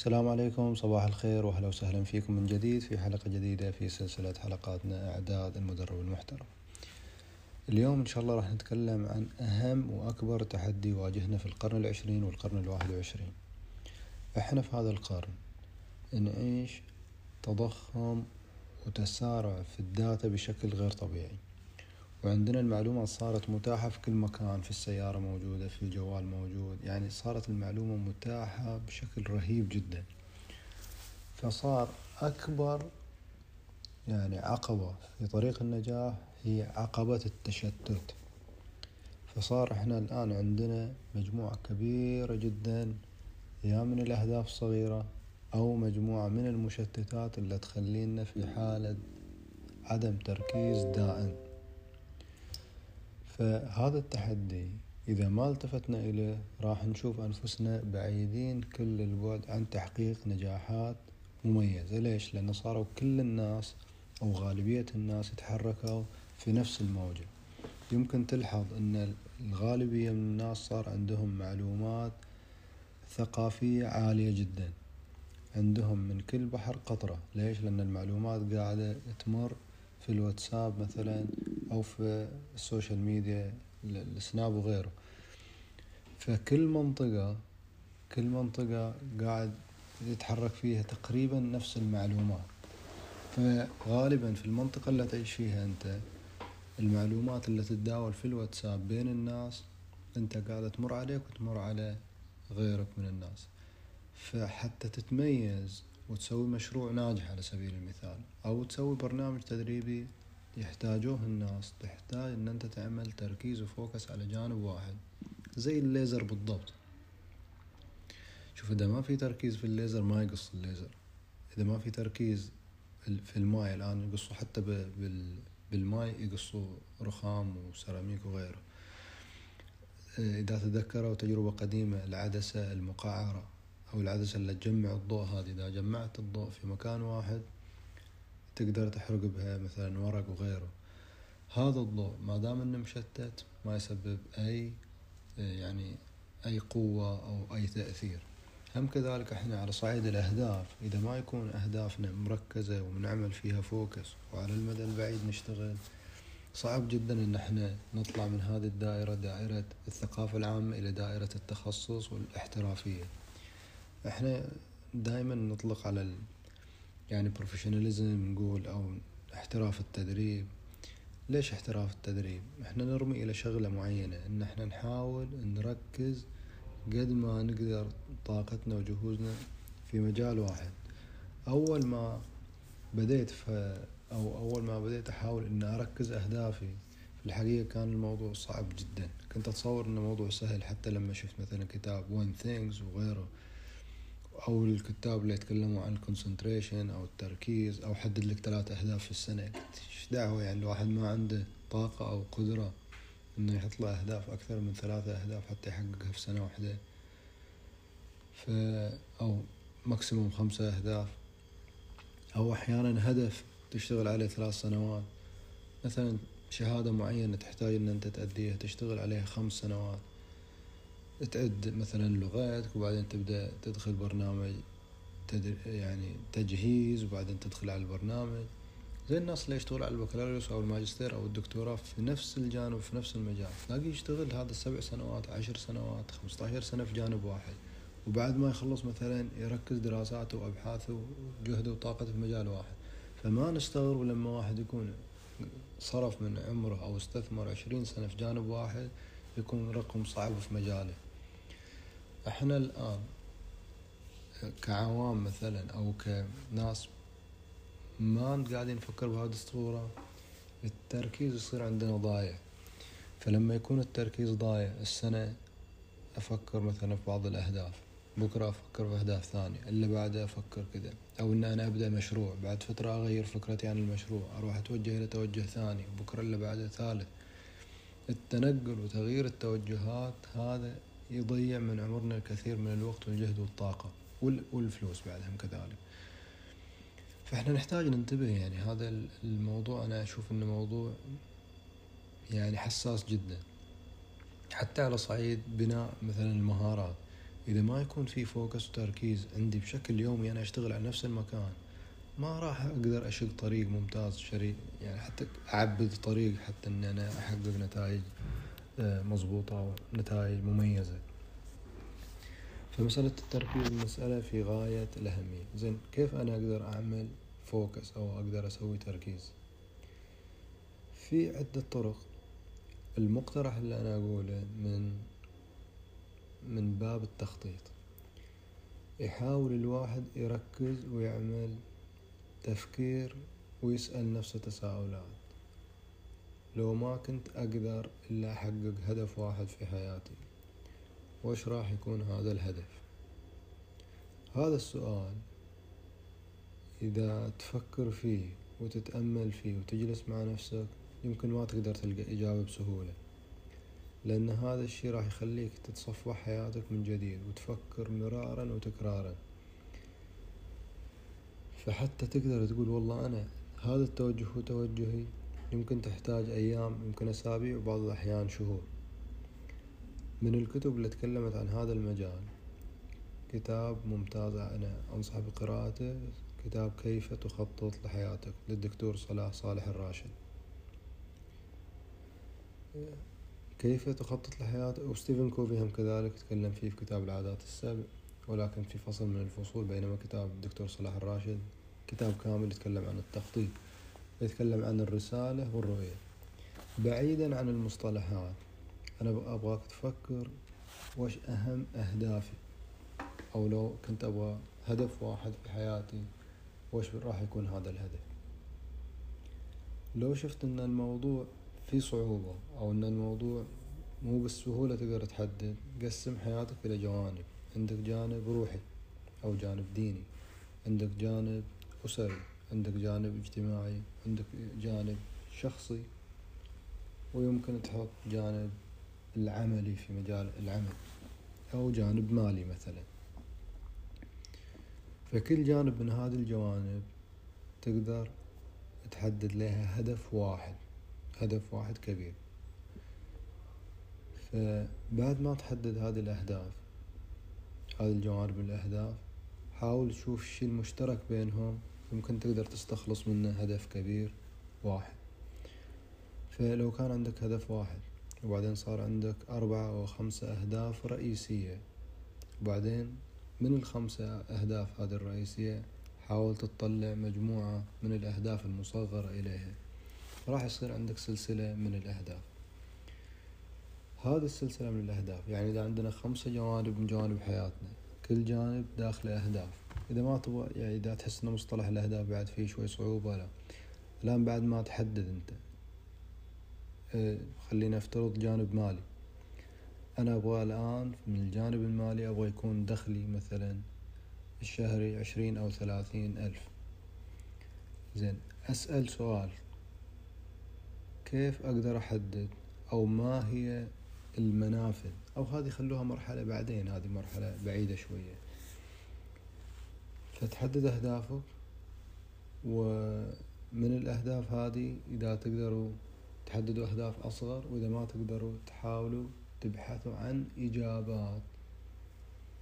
السلام عليكم صباح الخير وأهلا وسهلا فيكم من جديد في حلقة جديدة في سلسلة حلقاتنا إعداد المدرب المحترم. اليوم إن شاء الله راح نتكلم عن أهم وأكبر تحدي يواجهنا في القرن العشرين والقرن الواحد وعشرين. إحنا في هذا القرن نعيش تضخم وتسارع في الداتا بشكل غير طبيعي. وعندنا المعلومات صارت متاحة في كل مكان في السيارة موجودة في الجوال موجود. يعني صارت المعلومة متاحة بشكل رهيب جدا. فصار أكبر يعني عقبة في طريق النجاح هي عقبة التشتت. فصار إحنا الآن عندنا مجموعة كبيرة جدا يا من الأهداف الصغيرة أو مجموعة من المشتتات اللي تخلينا في حالة عدم تركيز دائم. فهذا التحدي إذا ما التفتنا إليه راح نشوف أنفسنا بعيدين كل البعد عن تحقيق نجاحات مميزة ليش؟ لأن صاروا كل الناس أو غالبية الناس يتحركوا في نفس الموجة يمكن تلحظ أن الغالبية من الناس صار عندهم معلومات ثقافية عالية جدا عندهم من كل بحر قطرة ليش؟ لأن المعلومات قاعدة تمر في الواتساب مثلا أو في ال social media السناب وغيره. فكل منطقة كل منطقة قاعد يتحرك فيها تقريبا نفس المعلومات. فغالبا في المنطقة اللي تعيش فيها أنت المعلومات اللي تتداول في الواتساب بين الناس أنت قاعدة تمر عليك وتمر على غيرك من الناس. فحتى تتميز وتسوي مشروع ناجح على سبيل المثال أو تسوي برنامج تدريبي يحتاجوه الناس تحتاج إن أنت تعمل تركيز وفوكس على جانب واحد زي الليزر بالضبط. شوف إذا ما في تركيز في الليزر ما يقص الليزر. إذا ما في تركيز في الماء الآن يقصوا حتى بالماء يقصوا رخام وسيراميك وغيره. إذا تذكروا تجربة قديمة العدسة المقعرة أو العدسة اللي تجمع الضوء هذه. إذا جمعت الضوء في مكان واحد تقدر تحرق بها مثلا ورق وغيره. هذا الضوء ما دام إنه مشتت ما يسبب أي يعني أي قوة أو أي تأثير. هم كذلك إحنا على صعيد الأهداف. إذا ما يكون أهدافنا مركزة ومنعمل فيها فوكس وعلى المدى البعيد نشتغل صعب جدا إن إحنا نطلع من هذه الدائرة دائرة الثقافة العامة إلى دائرة التخصص والاحترافية. إحنا دائما نطلق على يعني بروفيشناليزم نقول أو احتراف التدريب. ليش احتراف التدريب؟ إحنا نرمي إلى شغلة معينة. إن إحنا نحاول نركز قد ما نقدر طاقتنا وجهودنا في مجال واحد. أول ما بديت ف أو أول ما بديت أحاول إن أركز أهدافي في الحقيقة كان الموضوع صعب جدا. كنت أتصور إنه موضوع سهل حتى لما شفت مثلا كتاب One Things وغيره. أو الكتاب اللي يتكلموا عن ال concentration أو التركيز أو حدد لك ثلاث أهداف في السنة. إيش دعوة يعني الواحد ما عنده طاقة أو قدرة إنه يحط له أهداف أكثر من ثلاثة أهداف حتى يحققها في سنة واحدة. ف أو maximum خمسة أهداف. أو أحيانا هدف تشتغل عليه ثلاث سنوات. مثلا شهادة معينة تحتاج إن أنت تأديها تشتغل عليها خمس سنوات. تعد مثلا لغاتك وبعدين تبدأ تدخل برنامج تدر يعني تجهيز وبعدين تدخل على البرنامج. زي الناس اللي يشتغل على البكالوريوس أو الماجستير أو الدكتوراه في نفس الجانب في نفس المجال. تلاقيه يشتغل هذا السبع سنوات عشر سنوات خمسة عشر سنة في جانب واحد. وبعد ما يخلص مثلا يركز دراساته وأبحاثه وجهده وطاقته في مجال واحد. فما نستغرب لما واحد يكون صرف من عمره أو استثمر عشرين سنة في جانب واحد يكون رقم صعب في مجاله. إحنا الآن كعوام مثلا أو كناس ما قاعدين نفكر بهذه الصورة التركيز يصير عندنا ضايع. فلما يكون التركيز ضايع السنة أفكر مثلا في بعض الأهداف بكرة أفكر في أهداف ثانية اللي بعده أفكر كذا. أو إن أنا أبدأ مشروع بعد فترة أغير فكرتي عن المشروع أروح أتوجه إلى توجه ثاني بكرة اللي بعده ثالث. التنقل وتغيير التوجهات هذا يضيع من عمرنا الكثير من الوقت والجهد والطاقة والفلوس بعدهم كذلك. فإحنا نحتاج ننتبه يعني هذا الموضوع أنا أشوف إنه موضوع يعني حساس جدا. حتى على صعيد بناء مثلا المهارات. إذا ما يكون في فوكس وتركيز عندي بشكل يومي أنا أشتغل على نفس المكان ما راح أقدر أشق طريق ممتاز شري يعني حتى أعبد طريق حتى إن أنا أحقق نتائج. آه، مضبوطة ونتائج مميزة. فمسألة التركيز مسألة في غاية الأهمية. زين كيف أنا أقدر أعمل فوكس أو أقدر أسوي تركيز؟ في عدة طرق. المقترح اللي أنا أقوله من من باب التخطيط. يحاول الواحد يركز ويعمل تفكير ويسأل نفسه تساؤلات. لو ما كنت أقدر إلا أحقق هدف واحد في حياتي وش راح يكون هذا الهدف؟ هذا السؤال إذا تفكر فيه وتتأمل فيه وتجلس مع نفسك يمكن ما تقدر تلقى إجابة بسهولة لأن هذا الشي راح يخليك تتصفح حياتك من جديد وتفكر مرارا وتكرارا. فحتى تقدر تقول والله أنا هذا التوجه هو توجهي يمكن تحتاج أيام يمكن أسابيع وبعض الأحيان شهور. من الكتب اللي تكلمت عن هذا المجال كتاب ممتاز أنا أنصح بقراءته كتاب كيف تخطط لحياتك للدكتور صلاح صالح الراشد. كيف تخطط لحياتك وستيفن كوفي هم كذلك تكلم فيه في كتاب العادات السبع ولكن في فصل من الفصول بينما كتاب الدكتور صلاح الراشد كتاب كامل يتكلم عن التخطيط. يتكلم عن الرسالة والرؤية. بعيدا عن المصطلحات. أنا أبغاك تفكر وش أهم أهدافي. أو لو كنت أبغى هدف واحد في حياتي وش راح يكون هذا الهدف؟ لو شفت أن الموضوع في صعوبة أو أن الموضوع مو بالسهولة تقدر تحدد قسم حياتك إلى جوانب. عندك جانب روحي أو جانب ديني. عندك جانب أسري. عندك جانب اجتماعي عندك جانب شخصي ويمكن تحط جانب العملي في مجال العمل أو جانب مالي مثلا. فكل جانب من هذه الجوانب تقدر تحدد لها هدف واحد هدف واحد كبير. فبعد ما تحدد هذه الأهداف هذه الجوانب الأهداف حاول تشوف الشي المشترك بينهم يمكن تقدر تستخلص منه هدف كبير واحد. فلو كان عندك هدف واحد وبعدين صار عندك أربعة أو خمسة أهداف رئيسية وبعدين من الخمسة أهداف هذه الرئيسية حاول تطلع مجموعة من الأهداف المصغرة إليها. راح يصير عندك سلسلة من الأهداف. هذه السلسلة من الأهداف يعني إذا عندنا خمسة جوانب من جوانب حياتنا كل جانب داخله أهداف. إذا ما تبغى يعني إذا تحس إن مصطلح الأهداف بعد فيه شوي صعوبة لا. الآن بعد ما تحدد أنت. آه خلينا نفترض جانب مالي. أنا أبغى الآن من الجانب المالي أبغى يكون دخلي مثلا الشهري عشرين أو ثلاثين ألف. زين أسأل سؤال. كيف أقدر أحدد؟ أو ما هي المنافذ؟ أو هذه خلوها مرحلة بعدين هذه مرحلة بعيدة شوية. فتحدد أهدافك ومن الأهداف هذه إذا تقدروا تحددوا أهداف أصغر وإذا ما تقدروا تحاولوا تبحثوا عن إجابات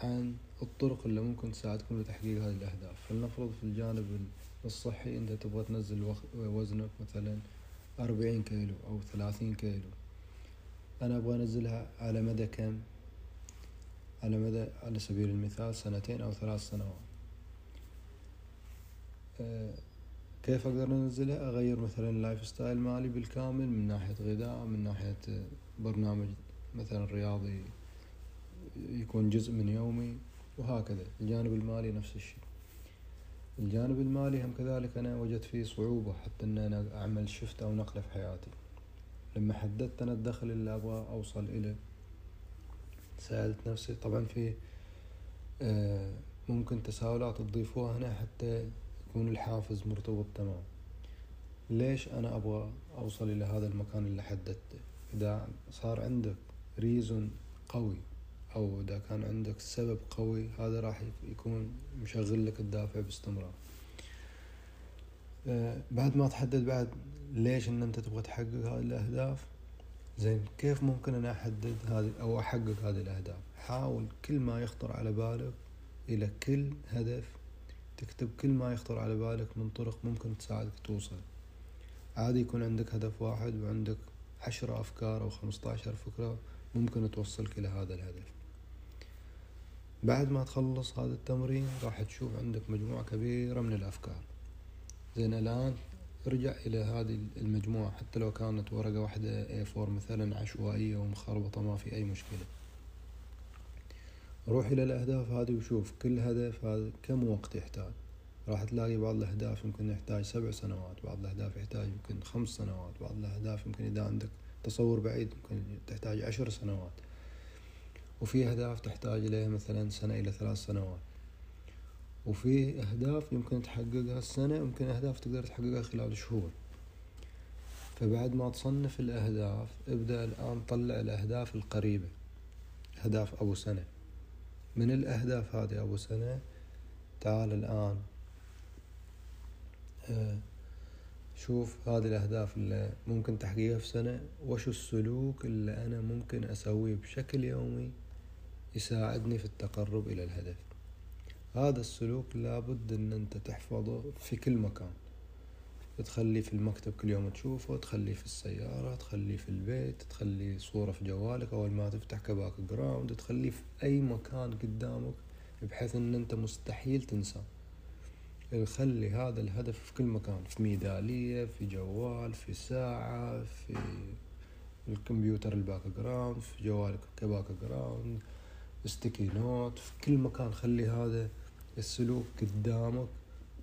عن الطرق اللي ممكن تساعدكم لتحقيق هذه الأهداف. فلنفرض في الجانب الصحي أنت تبغى تنزل وزنك مثلا أربعين كيلو أو ثلاثين كيلو. أنا أبغى أنزلها على مدى كم؟ على مدى على سبيل المثال سنتين أو ثلاث سنوات. كيف أقدر أنزلها أغير مثلا ال lifestyle مالي بالكامل من ناحية غذاء من ناحية برنامج مثلا رياضي يكون جزء من يومي وهكذا. الجانب المالي نفس الشيء. الجانب المالي هم كذلك أنا وجدت فيه صعوبة حتى أن أنا أعمل شفت أو نقلة في حياتي. لما حددت أنا الدخل اللي أبغى أوصل إليه سألت نفسي طبعا في آه، ممكن تساؤلات تضيفوها هنا حتى يكون الحافز مرتبط تمام. ليش أنا أبغى أوصل إلى هذا المكان اللي حددته؟ إذا صار عندك ريزون قوي أو إذا كان عندك سبب قوي هذا راح يكون مشغل لك الدافع باستمرار. آه، بعد ما تحدد بعد ليش إن أنت تبغى تحقق هذه الأهداف زين كيف ممكن أنا أحدد هذه أو أحقق هذه الأهداف؟ حاول كل ما يخطر على بالك إلى كل هدف تكتب كل ما يخطر على بالك من طرق ممكن تساعدك توصل. عادي يكون عندك هدف واحد وعندك عشرة أفكار أو خمسة عشر فكرة ممكن توصلك إلى هذا الهدف. بعد ما تخلص هذا التمرين راح تشوف عندك مجموعة كبيرة من الأفكار. زين الآن ارجع إلى هذه المجموعة حتى لو كانت ورقة واحدة A4 مثلا عشوائية ومخربطة ما في أي مشكلة. روح إلى الأهداف هذه وشوف كل هدف هذا كم وقت يحتاج. راح تلاقي بعض الأهداف يمكن يحتاج سبع سنوات بعض الأهداف يحتاج يمكن خمس سنوات بعض الأهداف يمكن إذا عندك تصور بعيد يمكن تحتاج عشر سنوات. وفي أهداف تحتاج لها مثلا سنة إلى ثلاث سنوات. وفي أهداف يمكن تحققها السنة يمكن أهداف تقدر تحققها خلال شهور. فبعد ما تصنف الأهداف ابدأ الآن طلع الأهداف القريبة. أهداف أبو سنة. من الأهداف هذه أبو سنة؟ تعال الآن. آه، شوف هذه الأهداف اللي ممكن تحقيقها في سنة. وش السلوك اللي أنا ممكن أسويه بشكل يومي يساعدني في التقرب إلى الهدف؟ هذا السلوك لابد أن أنت تحفظه في كل مكان. تخليه في المكتب كل يوم تشوفه تخليه في السيارة تخليه في البيت تخليه صورة في جوالك أول ما تفتح كباك جراوند تخليه في أي مكان قدامك بحيث أن أنت مستحيل تنسى خلي هذا الهدف في كل مكان في ميدالية في جوال في ساعة في الكمبيوتر ال background في جوالك ك background sticky note في كل مكان خلي هذا السلوك قدامك.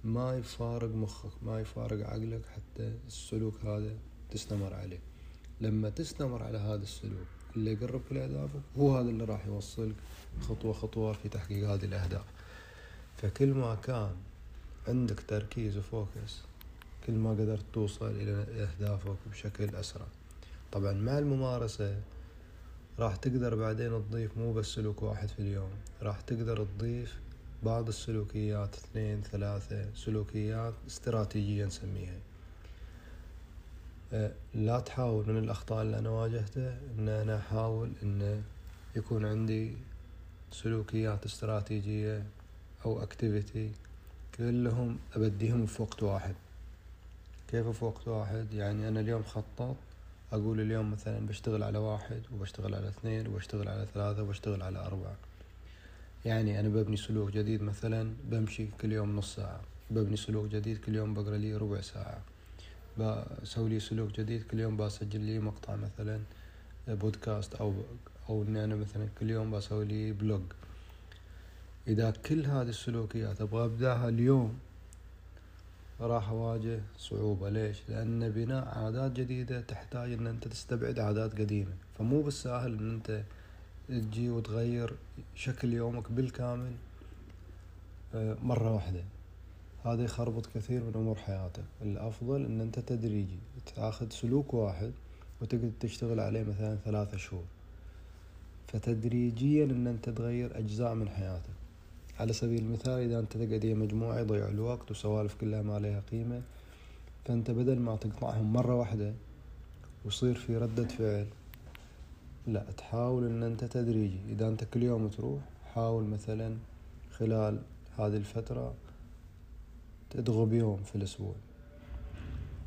ما يفارق مخك ما يفارق عقلك حتى السلوك هذا تستمر عليه. لما تستمر على هذا السلوك اللي يقربك لأهدافك هو هذا اللي راح يوصلك خطوة خطوة في تحقيق هذه الأهداف. فكل ما كان عندك تركيز وفوكس كل ما قدرت توصل إلى أهدافك بشكل أسرع. طبعا مع الممارسة راح تقدر بعدين تضيف مو بس سلوك واحد في اليوم راح تقدر تضيف بعض السلوكيات اثنين ثلاثة سلوكيات استراتيجية نسميها. أه، لا تحاول من الأخطاء اللي أنا واجهتها أن أنا أحاول أن يكون عندي سلوكيات استراتيجية أو أكتيفيتي كلهم أبديهم في وقت واحد. كيف في وقت واحد؟ يعني أنا اليوم خطط أقول اليوم مثلا بشتغل على واحد وبشتغل على اثنين وبشتغل على ثلاثة وبشتغل على أربعة. يعني أنا ببني سلوك جديد مثلا بمشي كل يوم نص ساعة ببني سلوك جديد كل يوم بقرأ لي ربع ساعة بسوي لي سلوك جديد كل يوم بسجل لي مقطع مثلا بودكاست أو أو إني أنا مثلا كل يوم بسوي لي blog. إذا كل هذه السلوكيات أبغى أبدأها اليوم راح أواجه صعوبة. ليش؟ لأن بناء عادات جديدة تحتاج إن أنت تستبعد عادات قديمة. فمو بالسهل إن أنت تجي وتغير شكل يومك بالكامل آه، مرة واحدة. هذا يخربط كثير من أمور حياتك. الأفضل إن أنت تدريجي تاخذ سلوك واحد وتقدر تشتغل عليه مثلا ثلاثة شهور. فتدريجيا إن أنت تغير أجزاء من حياتك. على سبيل المثال إذا أنت تقعد مجموعة يضيع الوقت وسوالف كلها ما لها قيمة فأنت بدل ما تقطعهم مرة واحدة ويصير في ردة فعل لا تحاول إن أنت تدريجي. إذا أنت كل يوم تروح حاول مثلا خلال هذه الفترة تدغب يوم في الأسبوع.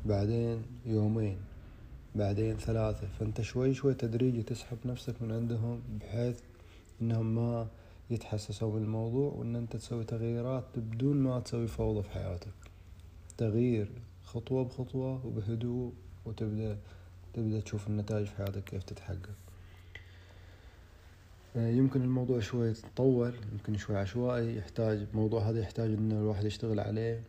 بعدين يومين. بعدين ثلاثة. فأنت شوي شوي تدريجي تسحب نفسك من عندهم بحيث إنهم ما يتحسسوا بالموضوع وإن أنت تسوي تغييرات بدون ما تسوي فوضى في حياتك. تغيير خطوة بخطوة وبهدوء وتبدأ تبدأ تشوف النتائج في حياتك كيف تتحقق. يمكن الموضوع شوي يتطول يمكن شوي عشوائي يحتاج الموضوع هذا يحتاج إن الواحد يشتغل عليه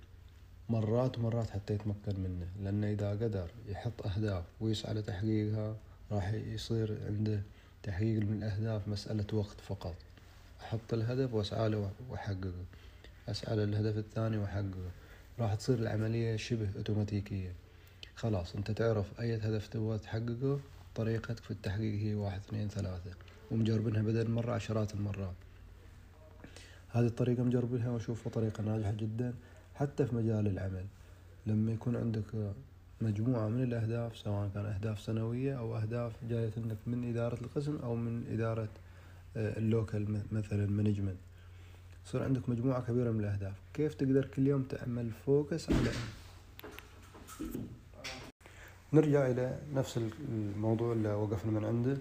مرات ومرات حتى يتمكن منه لأنه إذا قدر يحط أهداف ويسعى لتحقيقها راح يصير عنده تحقيق من الأهداف مسألة وقت فقط. أحط الهدف وأسعى له وأحققه. أسعى للهدف الثاني وأحققه. راح تصير العملية شبه أوتوماتيكية. خلاص أنت تعرف أي هدف تبغى تحققه طريقتك في التحقيق هي واحد اثنين ثلاثة. ومجربينها بدل مرة عشرات المرات. هذه الطريقة مجربينها وأشوفها طريقة ناجحة جدا حتى في مجال العمل. لما يكون عندك مجموعة من الأهداف سواء كان أهداف سنوية أو أهداف جاية لك من إدارة القسم أو من إدارة ال local مثلا management يصير عندك مجموعة كبيرة من الأهداف. كيف تقدر كل يوم تعمل focus على؟ نرجع إلى نفس الموضوع اللي وقفنا من عنده.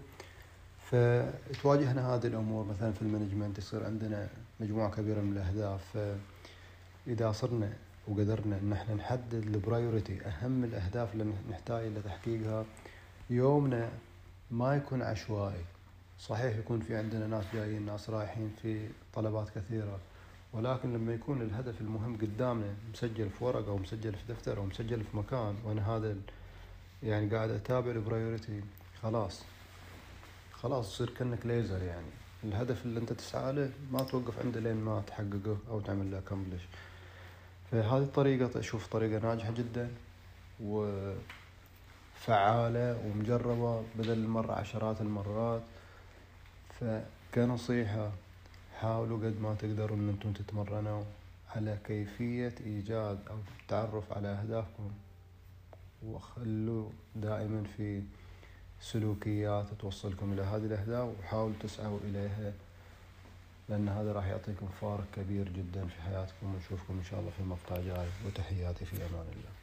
فتواجهنا هذه الأمور مثلا في ال management يصير عندنا مجموعة كبيرة من الأهداف. فإذا صرنا وقدرنا إن إحنا نحدد ال priority أهم الأهداف اللي نحتاج لتحقيقها يومنا ما يكون عشوائي. صحيح يكون في عندنا ناس جايين ناس رايحين في طلبات كثيرة ولكن لما يكون الهدف المهم قدامنا مسجل في ورقة أو مسجل في دفتر أو مسجل في مكان وأنا هذا يعني قاعد أتابع البرايورتي خلاص. خلاص تصير كأنك ليزر يعني. الهدف اللي أنت تسعى له ما توقف عنده لين ما تحققه أو تعمل له كمبلش فهذه الطريقة أشوف طريقة ناجحة جدا وفعالة ومجربة بدل المرة عشرات المرات. فكنصيحة حاولوا قد ما تقدروا إن أنتم تتمرنوا على كيفية إيجاد أو التعرف على أهدافكم. وخلوا دائما في سلوكيات توصلكم إلى هذه الأهداف وحاولوا تسعوا إليها لأن هذا راح يعطيكم فارق كبير جدا في حياتكم. ونشوفكم إن شاء الله في مقطع جاي وتحياتي في أمان الله.